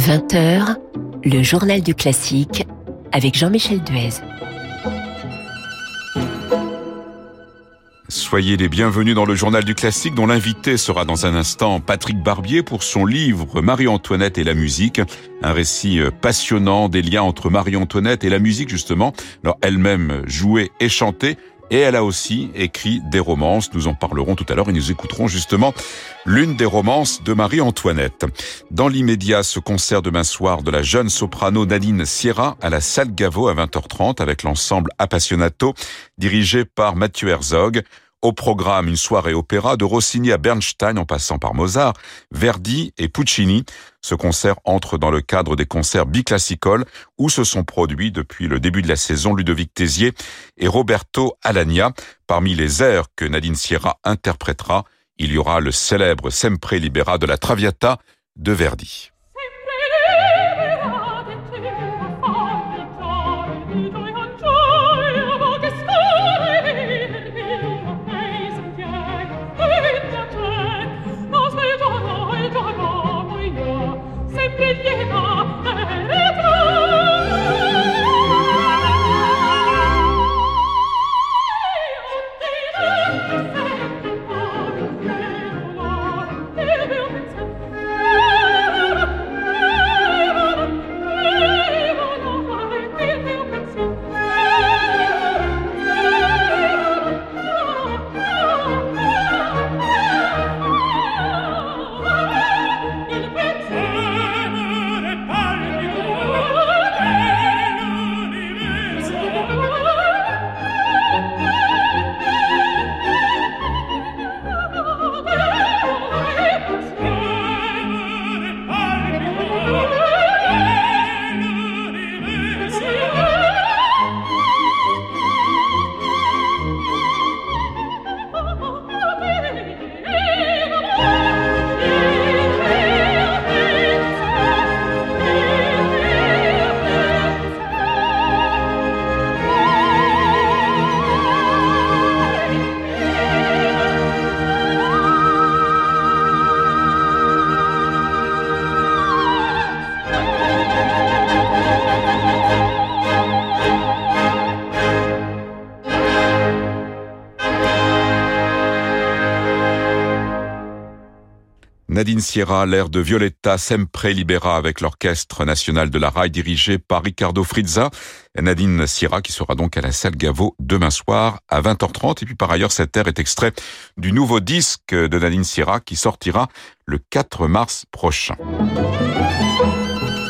20h, le journal du classique avec Jean-Michel Duez. Soyez les bienvenus dans le journal du classique dont l'invité sera dans un instant Patrick Barbier pour son livre Marie-Antoinette et la musique, un récit euh, passionnant des liens entre Marie-Antoinette et la musique justement, alors elle-même jouée et chantée et elle a aussi écrit des romances. Nous en parlerons tout à l'heure et nous écouterons justement l'une des romances de Marie-Antoinette. Dans l'immédiat, ce concert demain soir de la jeune soprano Nadine Sierra à la salle Gaveau à 20h30 avec l'ensemble Appassionato dirigé par Mathieu Herzog. Au programme, une soirée opéra de Rossini à Bernstein en passant par Mozart, Verdi et Puccini. Ce concert entre dans le cadre des concerts biclassicoles où se sont produits depuis le début de la saison Ludovic Tézier et Roberto Alagna. Parmi les airs que Nadine Sierra interprétera, il y aura le célèbre Sempre Libera de la Traviata de Verdi. Nadine Sierra, l'air de Violetta Sempre Libera avec l'Orchestre National de la Rail dirigé par Ricardo Frizza. Nadine Sierra qui sera donc à la salle Gaveau demain soir à 20h30. Et puis par ailleurs, cet air est extrait du nouveau disque de Nadine Sierra qui sortira le 4 mars prochain.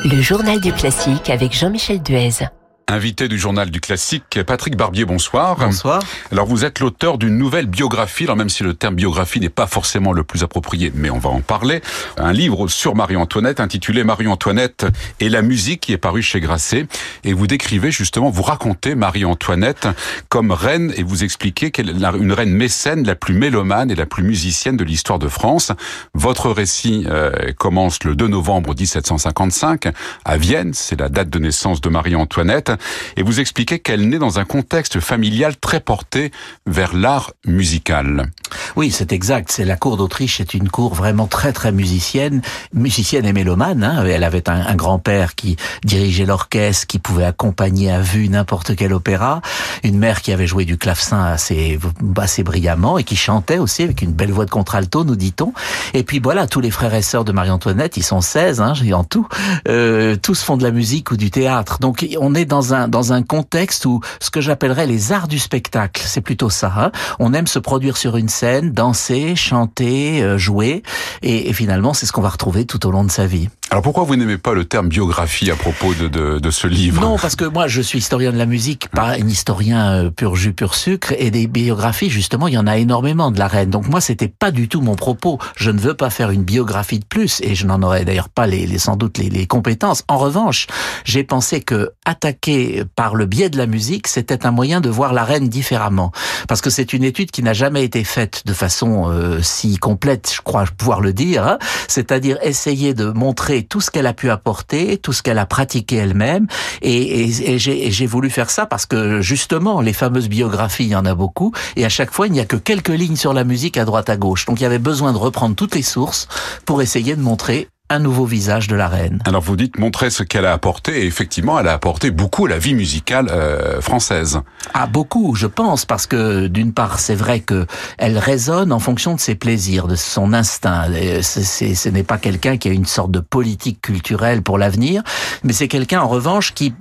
Le journal du classique avec Jean-Michel Duez. Invité du journal du classique, Patrick Barbier, bonsoir. Bonsoir. Alors vous êtes l'auteur d'une nouvelle biographie, alors même si le terme biographie n'est pas forcément le plus approprié, mais on va en parler. Un livre sur Marie-Antoinette intitulé Marie-Antoinette et la musique qui est paru chez Grasset. Et vous décrivez justement, vous racontez Marie-Antoinette comme reine et vous expliquez qu'elle est une reine mécène, la plus mélomane et la plus musicienne de l'histoire de France. Votre récit euh, commence le 2 novembre 1755 à Vienne, c'est la date de naissance de Marie-Antoinette et vous expliquez qu'elle naît dans un contexte familial très porté vers l'art musical. Oui, c'est exact. C'est la cour d'Autriche, c'est une cour vraiment très très musicienne, musicienne et mélomane. Hein. Elle avait un, grand-père qui dirigeait l'orchestre, qui pouvait accompagner à vue n'importe quel opéra, une mère qui avait joué du clavecin assez assez brillamment et qui chantait aussi avec une belle voix de contralto, nous dit-on. Et puis voilà, tous les frères et sœurs de Marie-Antoinette, ils sont 16, hein, en tout, euh, tous font de la musique ou du théâtre. Donc on est dans un dans un contexte où ce que j'appellerais les arts du spectacle, c'est plutôt ça. Hein. On aime se produire sur une scène, danser, chanter, euh, jouer, et, et finalement c'est ce qu'on va retrouver tout au long de sa vie. Alors pourquoi vous n'aimez pas le terme biographie à propos de, de, de, ce livre? Non, parce que moi je suis historien de la musique, pas un historien euh, pur jus, pur sucre, et des biographies justement il y en a énormément de la reine. Donc moi c'était pas du tout mon propos. Je ne veux pas faire une biographie de plus, et je n'en aurais d'ailleurs pas les, les, sans doute les, les compétences. En revanche, j'ai pensé que attaquer par le biais de la musique, c'était un moyen de voir la reine différemment, parce que c'est une étude qui n'a jamais été faite de façon euh, si complète, je crois pouvoir le dire. Hein. C'est-à-dire essayer de montrer tout ce qu'elle a pu apporter, tout ce qu'elle a pratiqué elle-même. Et, et, j'ai voulu faire ça parce que justement, les fameuses biographies, il y en a beaucoup. Et à chaque fois, il n'y a que quelques lignes sur la musique à droite à gauche. Donc il y avait besoin de reprendre toutes les sources pour essayer de montrer un nouveau visage de la reine. Alors vous dites montrer ce qu'elle a apporté, et effectivement, elle a apporté beaucoup à la vie musicale euh, française. Ah, beaucoup, je pense, parce que d'une part, c'est vrai que elle résonne en fonction de ses plaisirs, de son instinct. ce n'est pas quelqu'un qui a une sorte de politique culturelle pour l'avenir, mais c'est quelqu'un, en revanche, qui,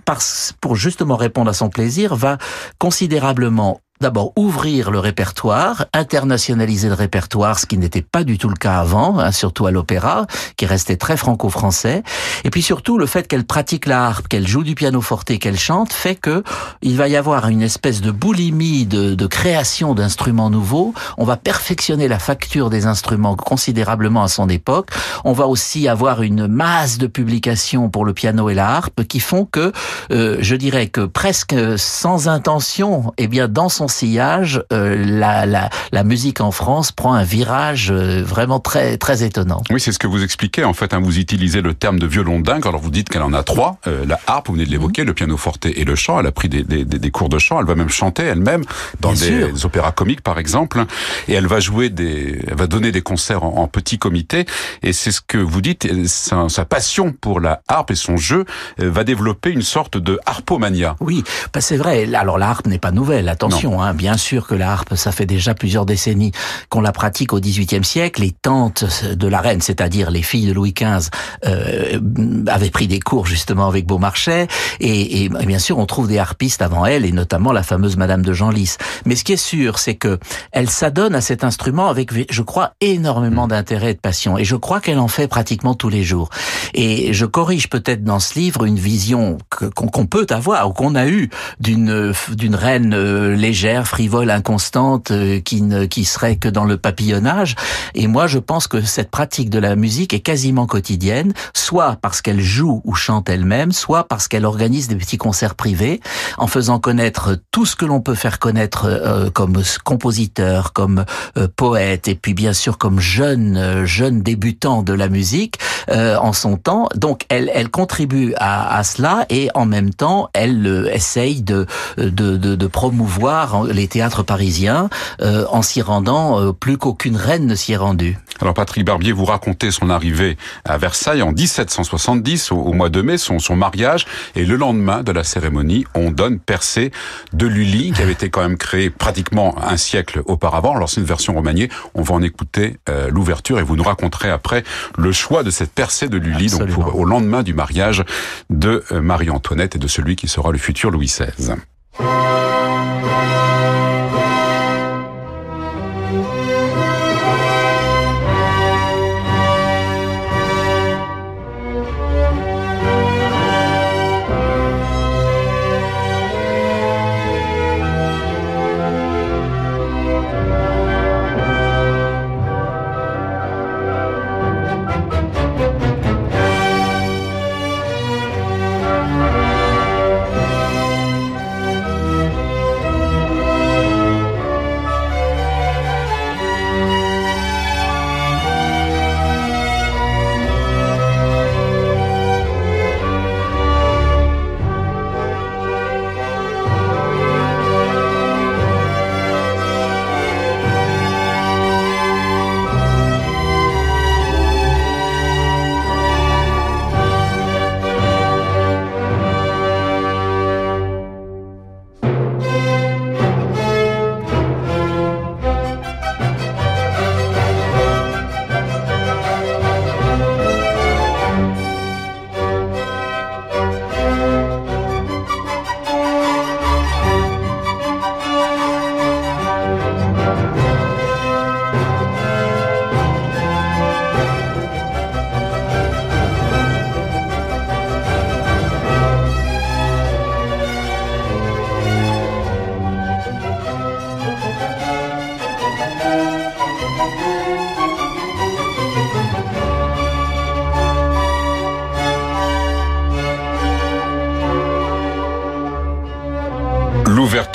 pour justement répondre à son plaisir, va considérablement d'abord ouvrir le répertoire, internationaliser le répertoire, ce qui n'était pas du tout le cas avant, hein, surtout à l'opéra, qui restait très franco-français. Et puis surtout le fait qu'elle pratique la harpe, qu'elle joue du piano forte, qu'elle chante, fait que il va y avoir une espèce de boulimie de, de création d'instruments nouveaux. On va perfectionner la facture des instruments considérablement à son époque. On va aussi avoir une masse de publications pour le piano et la harpe qui font que, euh, je dirais que presque sans intention, eh bien dans son sillage, euh, la, la, la, musique en France prend un virage euh, vraiment très très étonnant. Oui, c'est ce que vous expliquez. En fait, hein, vous utilisez le terme de violon dingue. Alors vous dites qu'elle en a trois euh, la harpe, vous venez de l'évoquer, le piano forte et le chant. Elle a pris des, des, des cours de chant. Elle va même chanter elle-même dans des, opéras comiques, par exemple. Et elle va jouer des, elle va donner des concerts en, petit comité. Et c'est ce que vous dites. Sa, sa, passion pour la harpe et son jeu va développer une sorte de harpomania. Oui, bah c'est vrai. Alors la harpe n'est pas nouvelle. Attention. Hein, bien sûr que la harpe, ça fait déjà plusieurs décennies qu'on la pratique au XVIIIe siècle. Les tantes de la reine, c'est-à-dire les filles de Louis XV, euh, avaient pris des cours justement avec Beaumarchais. Et, et, bien sûr, on trouve des harpistes avant elle, et notamment la fameuse Madame de Genlis. Mais ce qui est sûr, c'est que elle s'adonne à cet instrument avec, je crois, énormément mm. d'intérêt et de passion. Et je crois qu'elle en fait pratiquement tous les jours. Et je corrige peut-être dans ce livre une vision qu'on peut avoir ou qu'on a eue d'une d'une reine euh, légère frivole, inconstante, euh, qui ne qui serait que dans le papillonnage. Et moi, je pense que cette pratique de la musique est quasiment quotidienne, soit parce qu'elle joue ou chante elle-même, soit parce qu'elle organise des petits concerts privés, en faisant connaître tout ce que l'on peut faire connaître euh, comme compositeur, comme euh, poète, et puis bien sûr comme jeune jeune débutant de la musique en son temps. Donc, elle elle contribue à, à cela et en même temps, elle essaye de de, de, de promouvoir les théâtres parisiens euh, en s'y rendant euh, plus qu'aucune reine ne s'y est rendue. Alors Patrick Barbier, vous racontez son arrivée à Versailles en 1770, au, mois de mai, son, son mariage, et le lendemain de la cérémonie, on donne Percé de Lully, qui avait été quand même créé pratiquement un siècle auparavant. Alors c'est une version remaniée, on va en écouter euh, l'ouverture et vous nous raconterez après le choix de cette Percé de Lully, donc au lendemain du mariage de Marie-Antoinette et de celui qui sera le futur Louis XVI.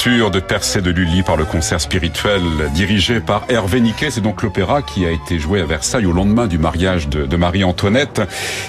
De Percé de Lully par le concert spirituel dirigé par Hervé Niquet. C'est donc l'opéra qui a été joué à Versailles au lendemain du mariage de, Marie-Antoinette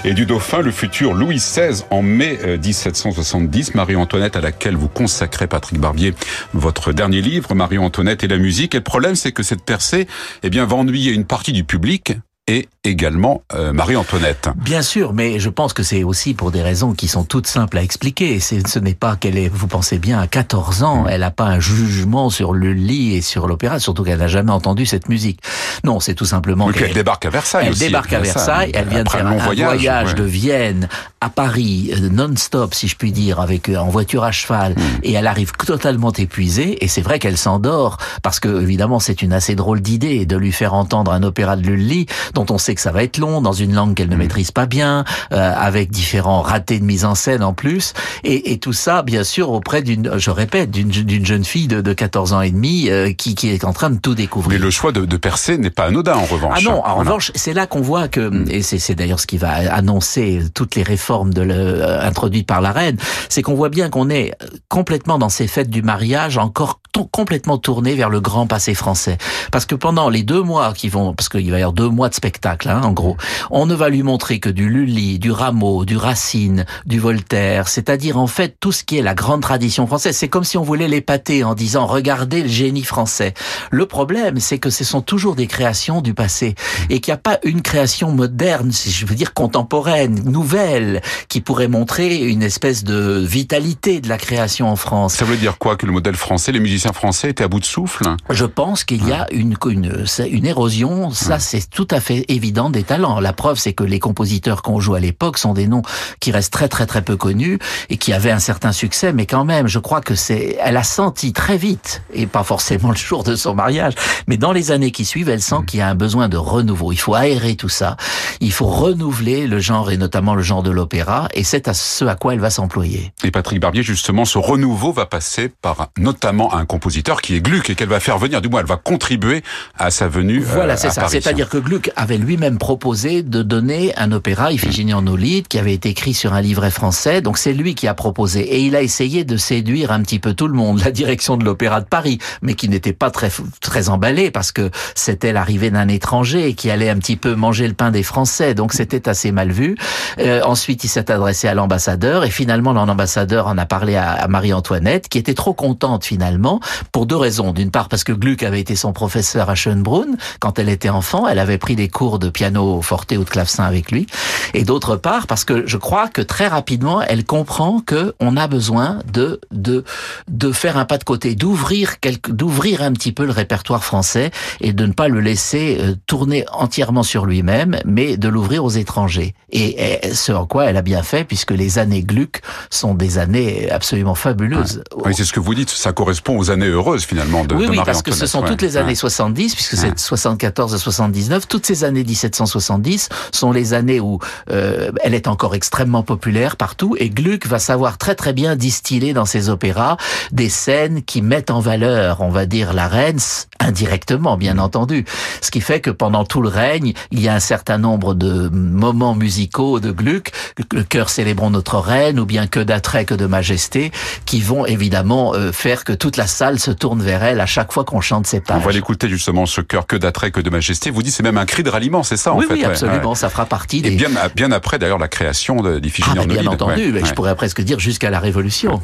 et du dauphin, le futur Louis XVI, en mai 1770. Euh, Marie-Antoinette à laquelle vous consacrez, Patrick Barbier, votre dernier livre, Marie-Antoinette et la musique. Et le problème, c'est que cette Percé, eh bien, va ennuyer une partie du public et également euh, Marie-Antoinette. Bien sûr, mais je pense que c'est aussi pour des raisons qui sont toutes simples à expliquer. Ce n'est pas qu'elle est, vous pensez bien, à 14 ans, mm. elle n'a pas un jugement sur le lit et sur l'opéra, surtout qu'elle n'a jamais entendu cette musique. Non, c'est tout simplement qu'elle débarque à Versailles. Elle débarque à Versailles, elle vient de faire un voyage, de Vienne à Paris euh, non-stop, si je puis dire, avec euh, en voiture à cheval, mm. et elle arrive totalement épuisée. Et c'est vrai qu'elle s'endort parce que évidemment c'est une assez drôle d'idée de lui faire entendre un opéra de Lully dont on sait que ça va être long, dans une langue qu'elle ne mm. maîtrise pas bien, euh, avec différents ratés de mise en scène en plus, et, et tout ça bien sûr auprès d'une, je répète, d'une jeune fille de, de 14 ans et demi qui, qui est en train de tout découvrir. Mais le choix de, de percer n'est pas anodin en revanche. Ah non, en revanche, c'est là qu'on voit que, mm. et c'est d'ailleurs ce qui va annoncer toutes les réformes de le, introduites par la reine, c'est qu'on voit bien qu'on est complètement dans ces fêtes du mariage encore complètement tourné vers le grand passé français. Parce que pendant les deux mois qui vont, parce qu'il va y avoir deux mois de spectacle, hein, en gros, on ne va lui montrer que du Lully, du Rameau, du Racine, du Voltaire, c'est-à-dire en fait tout ce qui est la grande tradition française. C'est comme si on voulait l'épater en disant regardez le génie français. Le problème, c'est que ce sont toujours des créations du passé et qu'il n'y a pas une création moderne, si je veux dire contemporaine, nouvelle, qui pourrait montrer une espèce de vitalité de la création en France. Ça veut dire quoi que le modèle français, les musiciens français étaient à bout de souffle? Je pense qu'il y a une, une, une érosion, ça c'est tout à fait évident des talents. La preuve, c'est que les compositeurs qu'on joue à l'époque sont des noms qui restent très très très peu connus et qui avaient un certain succès, mais quand même, je crois que c'est, elle a senti très vite, et pas forcément le jour de son mariage, mais dans les années qui suivent, elle sent qu'il y a un besoin de renouveau. Il faut aérer tout ça, il faut renouveler le genre et notamment le genre de l'opéra, et c'est à ce à quoi elle va s'employer. Et Patrick Barbier, justement, ce renouveau va passer par notamment un compositeur qui est Gluck et qu'elle va faire venir, du moins elle va contribuer à sa venue euh, Voilà, c'est ça. C'est-à-dire que Gluck avait lui-même proposé de donner un opéra, Iphigénie en Olide, qui avait été écrit sur un livret français. Donc c'est lui qui a proposé. Et il a essayé de séduire un petit peu tout le monde, la direction de l'Opéra de Paris, mais qui n'était pas très, très emballé parce que c'était l'arrivée d'un étranger qui allait un petit peu manger le pain des Français. Donc c'était assez mal vu. Euh, ensuite, il s'est adressé à l'ambassadeur et finalement l'ambassadeur en a parlé à Marie-Antoinette qui était trop contente finalement pour deux raisons. D'une part parce que Gluck avait été son professeur à Schönbrunn quand elle était enfant, elle avait pris des cours de piano forte ou de clavecin avec lui. Et d'autre part parce que je crois que très rapidement elle comprend que on a besoin de de de faire un pas de côté, d'ouvrir d'ouvrir un petit peu le répertoire français et de ne pas le laisser euh, tourner entièrement sur lui-même, mais de l'ouvrir aux étrangers. Et, ce en quoi elle a bien fait puisque les années Gluck sont des années absolument fabuleuses. Oui, c'est ce que vous dites, ça correspond aux années heureuses finalement de, oui, oui, parce que ce sont toutes les années 70, puisque c'est 74 à 79. Toutes ces années 1770 sont les années où euh, elle est encore extrêmement populaire partout, et Gluck va savoir très très bien distiller dans ses opéras des scènes qui mettent en valeur, on va dire, la reine indirectement, bien entendu. Ce qui fait que pendant tout le règne, il y a un certain nombre de moments musicaux de Gluck, le cœur célébrons notre reine, ou bien que d'attrait, que de majesté, qui vont évidemment euh, faire que toute la salle se tourne vers elle à chaque fois qu'on chante ces pages. On va l'écouter justement, ce cœur que d'attrait, que de majesté. Vous dites c'est même un cri de ralliement, c'est ça en oui, fait Oui, absolument, ça fera partie des... Et bien, bien après d'ailleurs la création d'Iphigénie ah, en Bien entendu, je pourrais presque dire jusqu'à la Révolution.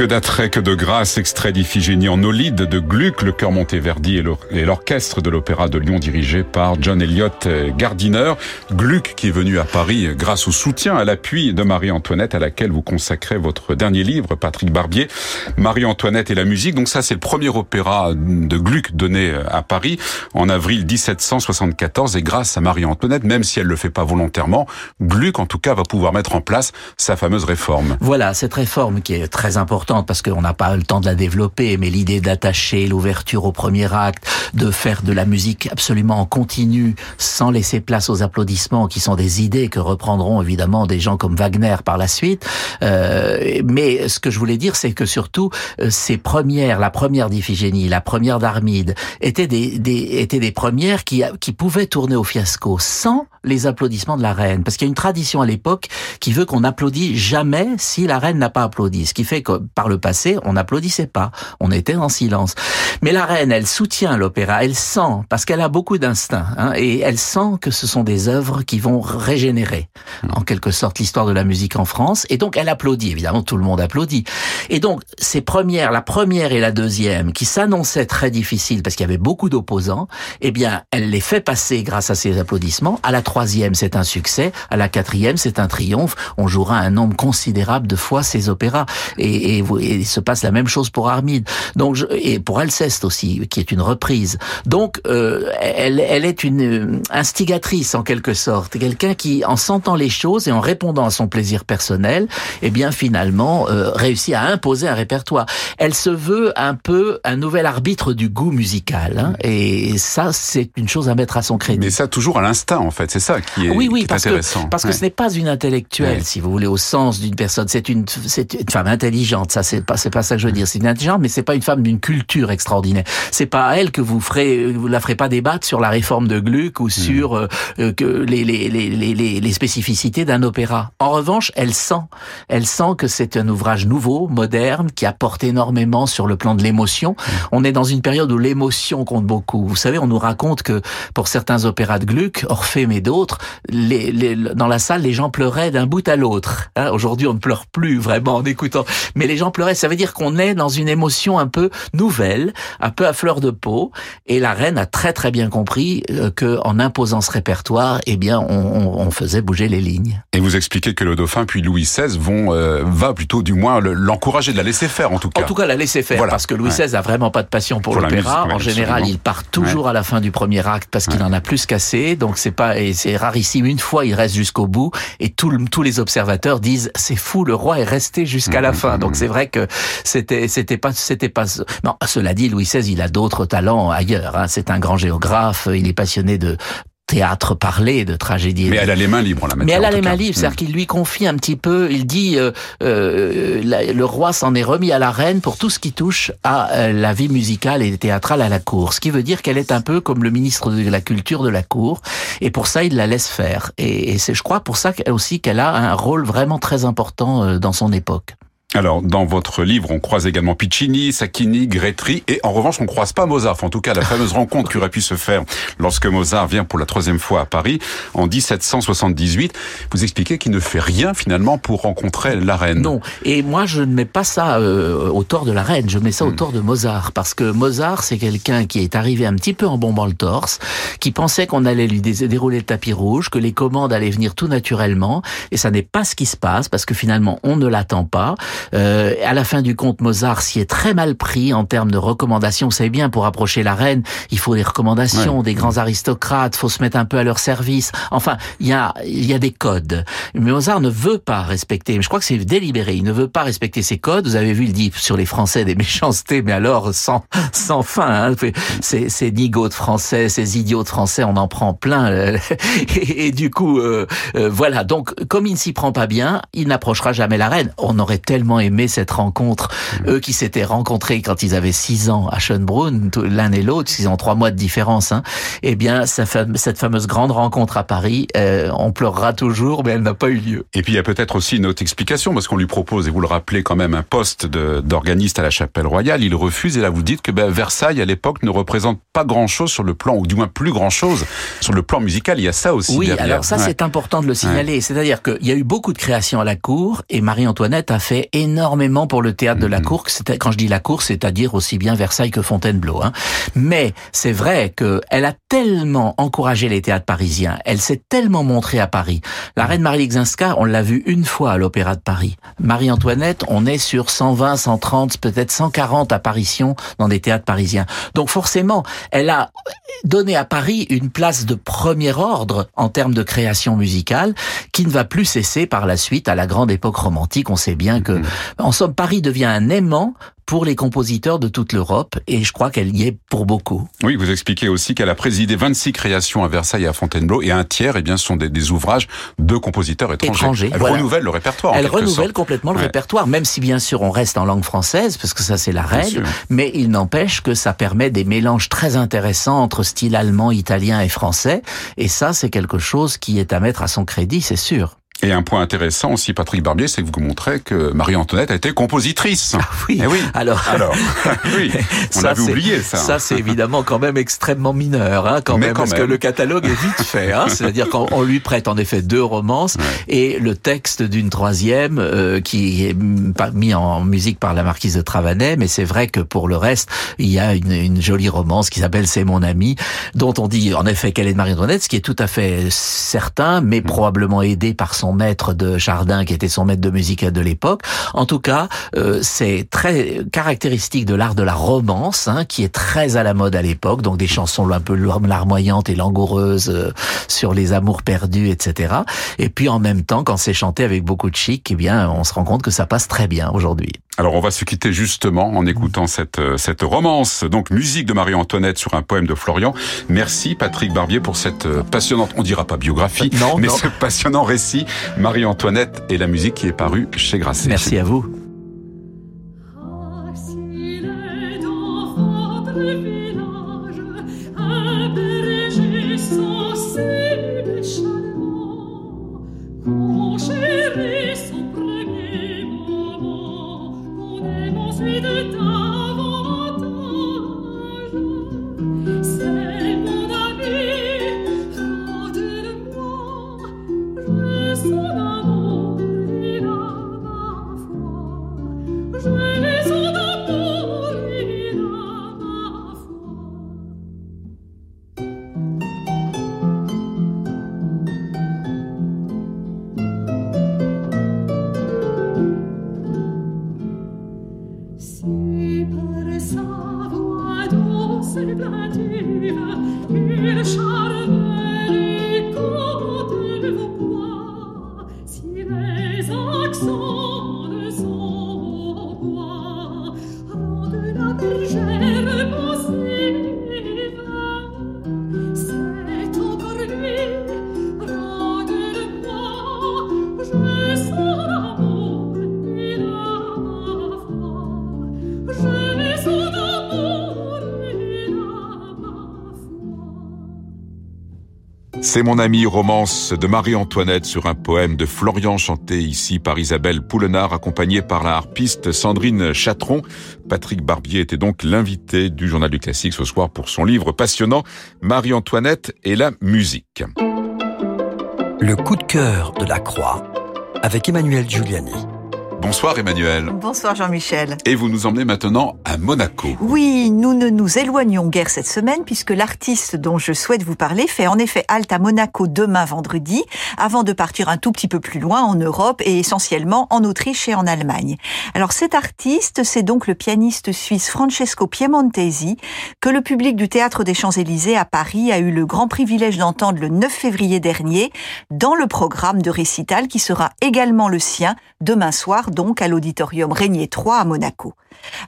Que d'attrait, que de grâce, extrait d'Iphigénie en Olide de Gluck, le chœur Monteverdi et l'orchestre de l'Opéra de Lyon dirigé par John Elliott Gardiner. Gluck qui est venu à Paris grâce au soutien, à l'appui de Marie-Antoinette à laquelle vous consacrez votre dernier livre, Patrick Barbier, Marie-Antoinette et la musique. Donc ça, c'est le premier opéra de Gluck donné à Paris en avril 1774 et grâce à Marie-Antoinette, même si elle le fait pas volontairement, Gluck en tout cas va pouvoir mettre en place sa fameuse réforme. Voilà, cette réforme qui est très importante parce qu'on n'a pas le temps de la développer, mais l'idée d'attacher l'ouverture au premier acte, de faire de la musique absolument en continu, sans laisser place aux applaudissements, qui sont des idées que reprendront évidemment des gens comme Wagner par la suite. Euh, mais ce que je voulais dire, c'est que surtout euh, ces premières, la première d'Iphigénie, la première d'Armide, étaient des, des, étaient des premières qui, qui pouvaient tourner au fiasco sans les applaudissements de la reine. Parce qu'il y a une tradition à l'époque qui veut qu'on applaudit jamais si la reine n'a pas applaudi. Ce qui fait que par le passé, on n'applaudissait pas. On était en silence. Mais la reine, elle soutient l'opéra. Elle sent, parce qu'elle a beaucoup d'instinct, hein, et elle sent que ce sont des œuvres qui vont régénérer, en quelque sorte, l'histoire de la musique en France. Et donc, elle applaudit. Évidemment, tout le monde applaudit. Et donc, ces premières, la première et la deuxième, qui s'annonçaient très difficiles parce qu'il y avait beaucoup d'opposants, eh bien, elle les fait passer grâce à ces applaudissements. À la troisième, c'est un succès. À la quatrième, c'est un triomphe. On jouera un nombre considérable de fois ces opéras. Et, et, il se passe la même chose pour Armide. Donc, je, et pour Alceste aussi, qui est une reprise. Donc, euh, elle, elle est une instigatrice en quelque sorte. Quelqu'un qui, en sentant les choses et en répondant à son plaisir personnel, eh bien, finalement, euh, réussit à imposer un répertoire. Elle se veut un peu un nouvel arbitre du goût musical. Hein, et ça, c'est une chose à mettre à son crédit. Mais ça, toujours à l'instinct, en fait. C'est ça qui est, oui, oui, qui est parce intéressant. Que, parce que ce n'est pas une intellectuelle, ouais. si vous voulez, au sens d'une personne. C'est une, c'est une femme intelligente. Ça, c'est pas, c'est pas ça que je veux dire. C'est une intelligente, mais c'est pas une femme d'une culture extraordinaire. C'est pas à elle que vous ferez, vous la ferez pas débattre sur la réforme de Gluck ou sur mmh. euh, que les, les, les, les, les spécificités d'un opéra. En revanche, elle sent, elle sent que c'est un ouvrage nouveau, moderne, qui apporte énormément sur le plan de l'émotion. Mmh. On est dans une période où l'émotion compte beaucoup. Vous savez, on nous raconte que pour certains opéras de Gluck, Orphée mais d'autres, les, les, dans la salle, les gens pleuraient d'un bout à l'autre. Hein, Aujourd'hui, on ne pleure plus vraiment en écoutant, mais les gens pleuraient. Ça veut dire qu'on est dans une émotion un peu nouvelle, un peu à fleur de peau. Et la reine a très très bien compris euh, que en imposant ce répertoire, eh bien, on, on, on, faisait bouger les lignes. Et vous expliquez que le dauphin puis Louis XVI vont euh, va plutôt du moins l'encourager, de la laisser faire en tout cas. En tout cas, la laisser faire voilà. parce que Louis XVI ouais. a vraiment pas de passion pour, pour l'opéra. En général, il part toujours ouais. à la fin du premier acte parce qu'il en a plus cassé. Donc c'est pas et c'est rarissime. Une fois, il reste jusqu'au bout et tout, tous les observateurs disent c'est fou, le roi est resté jusqu'à la fin. Donc c'est vrai que c'était c'était pas c'était pas non. Cela dit, Louis XVI, il a d'autres talents ailleurs. Hein. C'est un grand géographe. Il est passionné de théâtre parlé, de tragédie. Mais elle a les mains libres, la Mais elle a les mains libres, c'est-à-dire qu'il lui confie un petit peu, il dit, euh, euh, la, le roi s'en est remis à la reine pour tout ce qui touche à euh, la vie musicale et théâtrale à la cour. Ce qui veut dire qu'elle est un peu comme le ministre de la culture de la cour, et pour ça, il la laisse faire. Et, et c'est, je crois, pour ça aussi qu'elle a un rôle vraiment très important euh, dans son époque. Alors, dans votre livre, on croise également Piccini, Sacchini, Gretry, et en revanche, on ne croise pas Mozart. Enfin, en tout cas, la fameuse rencontre qui aurait pu se faire lorsque Mozart vient pour la troisième fois à Paris, en 1778. Vous expliquez qu'il ne fait rien, finalement, pour rencontrer la reine. Non. Et moi, je ne mets pas ça euh, au tort de la reine. Je mets ça au tort de Mozart. Parce que Mozart, c'est quelqu'un qui est arrivé un petit peu en bombant le torse, qui pensait qu'on allait lui dérouler le tapis rouge, que les commandes allaient venir tout naturellement. Et ça n'est pas ce qui se passe, parce que finalement, on ne l'attend pas. Euh, à la fin du compte, Mozart s'y est très mal pris en termes de recommandations. Vous savez bien, pour approcher la reine, il faut des recommandations, ouais. des grands aristocrates, faut se mettre un peu à leur service. Enfin, il y a, y a des codes. Mais Mozart ne veut pas respecter, je crois que c'est délibéré, il ne veut pas respecter ces codes. Vous avez vu, il dit sur les Français des méchancetés, mais alors sans, sans fin. Hein. Ces, ces nigauds de Français, ces idiots de Français, on en prend plein. et, et, du coup, euh, euh, voilà. Donc, comme il ne s'y prend pas bien, il n'approchera jamais la reine. On aurait tellement aimé cette rencontre. Mmh. Eux qui s'étaient rencontrés quand ils avaient six ans à Schönbrunn, l'un et l'autre, ils ont trois mois de différence. Hein. Eh bien, cette fameuse grande rencontre à Paris, euh, on pleurera toujours, mais elle n'a pas eu lieu. Et puis il y a peut-être aussi une autre explication, parce qu'on lui propose, et vous le rappelez quand même, un poste d'organiste à la Chapelle Royale. Il refuse, et là vous dites que ben, Versailles, à l'époque, ne représente pas grand-chose sur le plan, ou du moins plus grand-chose sur le plan musical. Il y a ça aussi. Oui, derrière. alors ça, ouais. c'est important de le signaler. Ouais. C'est-à-dire qu'il y a eu beaucoup de créations à la cour, et Marie-Antoinette a fait énormément pour le théâtre de la Mhm. Cour. Quand je dis la Cour, c'est-à-dire aussi bien Versailles que Fontainebleau. Hein. Mais c'est vrai qu'elle a tellement encouragé les théâtres parisiens, elle s'est tellement montrée à Paris. La reine Marie Lixinska, on l'a vue une fois à l'Opéra de Paris. Marie-Antoinette, on est sur 120, 130, peut-être 140 apparitions dans des théâtres parisiens. Donc forcément, elle a donné à Paris une place de premier ordre en termes de création musicale qui ne va plus cesser par la suite à la grande époque romantique. On sait bien que, en somme, Paris devient un aimant pour les compositeurs de toute l'Europe et je crois qu'elle y est pour beaucoup. Oui, vous expliquez aussi qu'elle a présidé 26 créations à Versailles et à Fontainebleau et un tiers, eh bien, sont des, des ouvrages de compositeurs étrangers. Étrangers, Elle voilà. renouvelle le répertoire. Elle renouvelle sorte. complètement le Ouais. répertoire, même si bien sûr on reste en langue française, parce que ça c'est la règle, mais il n'empêche que ça permet des mélanges très intéressants entre style allemand, italien et français, et ça c'est quelque chose qui est à mettre à son crédit, c'est sûr. Et un point intéressant aussi, Patrick Barbier, c'est que vous montrez que Marie-Antoinette a été compositrice. Oui, Eh oui. alors... Alors, oui, on Ça, avait c'est- oublié ça. Ça, c'est évidemment quand même extrêmement mineur, hein, quand Mais même, quand parce même. que le catalogue est vite fait. Hein, C'est-à-dire qu'on lui prête en effet deux romances et le texte d'une troisième euh, qui est mm, mis en musique par la marquise de Travanet. Mais c'est vrai que pour le reste, il y a une, une jolie romance qui s'appelle C'est mon ami, dont on dit en effet qu'elle est de Marie-Antoinette, ce qui est tout à fait certain, Mm. mais probablement aidé par son maître de Chardin, qui était son maître de musique de l'époque. En tout cas, euh, c'est très caractéristique de l'art de la romance, hein, qui est très à la mode à l'époque, donc des chansons un peu larmoyantes et langoureuses euh, sur les amours perdus, etc. Et puis en même temps, quand c'est chanté avec beaucoup de chic, eh bien, on se rend compte que ça passe très bien aujourd'hui. Alors on va se quitter justement en écoutant cette, euh, cette romance, donc musique de Marie-Antoinette sur un poème de Florian. Merci Patrick Barbier pour cette euh, passionnante, on dira pas biographie, Non, mais non. ce passionnant récit, Marie-Antoinette et la musique qui est paru chez Grasset. Merci à vous. Ensuite C'est mon ami romance de Marie-Antoinette sur un poème de Florian chanté ici par Isabelle Poulenard accompagnée par la harpiste Sandrine Chatron. Patrick Barbier était donc l'invité du Journal du Classique ce soir pour son livre passionnant Marie-Antoinette et la musique. Le coup de cœur de la Croix avec Emmanuel Giuliani. Bonsoir Emmanuel. Bonsoir Jean-Michel. Et vous nous emmenez maintenant à Monaco. Oui, nous ne nous éloignons guère cette semaine puisque l'artiste dont je souhaite vous parler fait en effet halte à Monaco demain vendredi avant de partir un tout petit peu plus loin en Europe et essentiellement en Autriche et en Allemagne. Alors cet artiste, c'est donc le pianiste suisse Francesco Piemontesi que le public du Théâtre des Champs-Élysées à Paris a eu le grand privilège d'entendre le 9 février dernier dans le programme de récital qui sera également le sien demain soir donc à l'auditorium Régnier 3 à Monaco.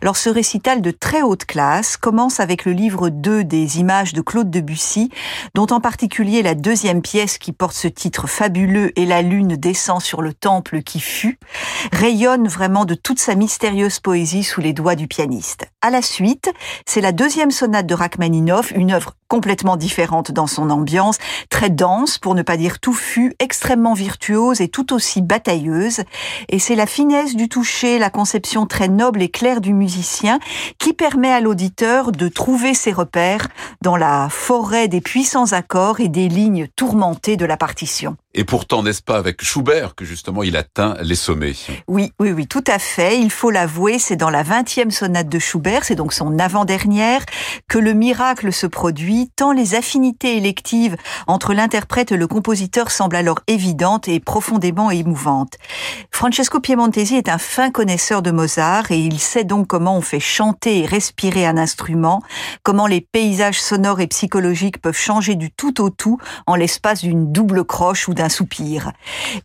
Alors ce récital de très haute classe commence avec le livre 2 des images de Claude Debussy, dont en particulier la deuxième pièce qui porte ce titre fabuleux et la lune descend sur le temple qui fut, rayonne vraiment de toute sa mystérieuse poésie sous les doigts du pianiste. À la suite, c'est la deuxième sonate de Rachmaninoff, une œuvre complètement différente dans son ambiance, très dense, pour ne pas dire touffue, extrêmement virtuose et tout aussi batailleuse. Et c'est la finesse du toucher, la conception très noble et claire du musicien qui permet à l'auditeur de trouver ses repères dans la forêt des puissants accords et des lignes tourmentées de la partition. Et pourtant, n'est-ce pas avec Schubert que justement il atteint les sommets? Oui, oui, oui, tout à fait. Il faut l'avouer, c'est dans la 20e sonate de Schubert, c'est donc son avant-dernière, que le miracle se produit, tant les affinités électives entre l'interprète et le compositeur semblent alors évidentes et profondément émouvantes. Francesco Piemontesi est un fin connaisseur de Mozart et il sait donc comment on fait chanter et respirer un instrument, comment les paysages sonores et psychologiques peuvent changer du tout au tout en l'espace d'une double croche ou d'un soupir.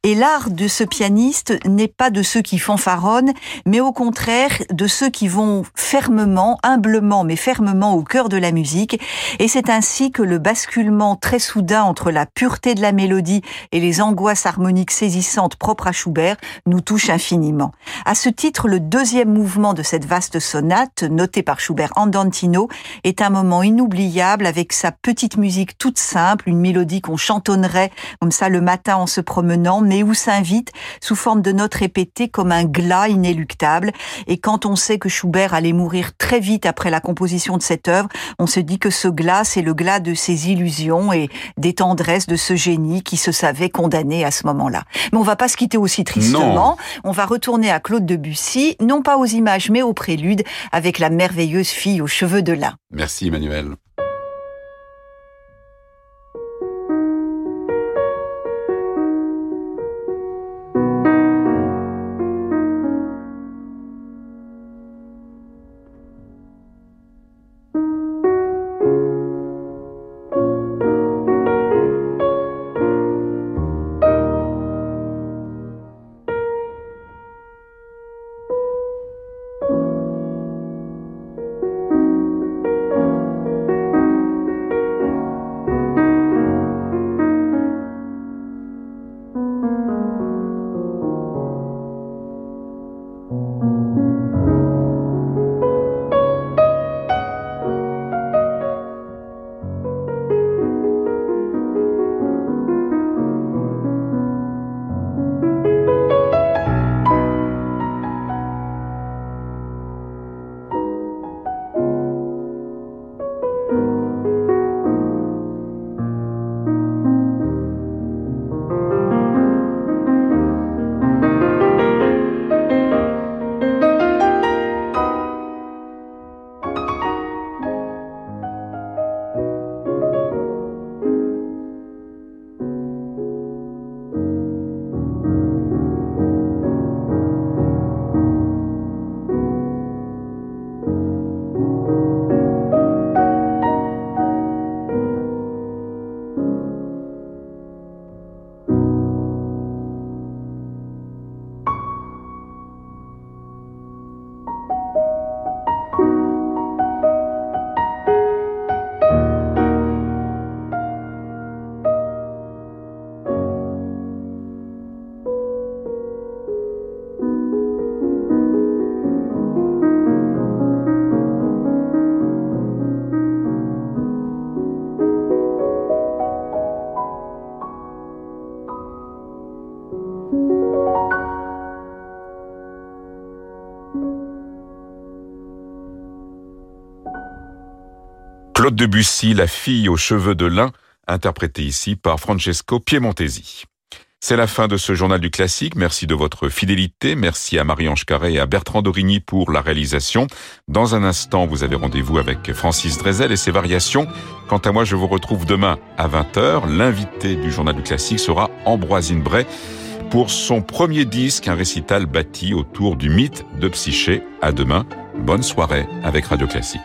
Et l'art de ce pianiste n'est pas de ceux qui fanfaronnent, mais au contraire de ceux qui vont fermement, humblement, mais fermement au cœur de la musique. Et c'est ainsi que le basculement très soudain entre la pureté de la mélodie et les angoisses harmoniques saisissantes propres à Schubert nous touche infiniment. À ce titre, le deuxième mouvement de cette vaste sonate, noté par Schubert Andantino, est un moment inoubliable avec sa petite musique toute simple, une mélodie qu'on chantonnerait comme ça le matin en se promenant, mais où s'invite, sous forme de notes répétées, comme un glas inéluctable. Et quand on sait que Schubert allait mourir très vite après la composition de cette œuvre, on se dit que ce glas, c'est le glas de ses illusions et des tendresses de ce génie qui se savait condamné à ce moment-là. Mais on va pas se quitter aussi tristement. On va retourner à Claude Debussy, non pas aux images, mais au prélude, avec la merveilleuse fille aux cheveux de lin. Merci Emmanuel. Debussy, La fille aux cheveux de lin, interprété ici par Francesco Piemontesi. C'est la fin de ce journal du classique. Merci de votre fidélité. Merci à Marie-Ange Carré et à Bertrand Dorigny pour la réalisation. Dans un instant, vous avez rendez-vous avec Francis Drezel et ses variations. Quant à moi, je vous retrouve demain à 20h. L'invité du journal du classique sera Ambroisine Bray pour son premier disque, un récital bâti autour du mythe de Psyché. À demain. Bonne soirée avec Radio Classique.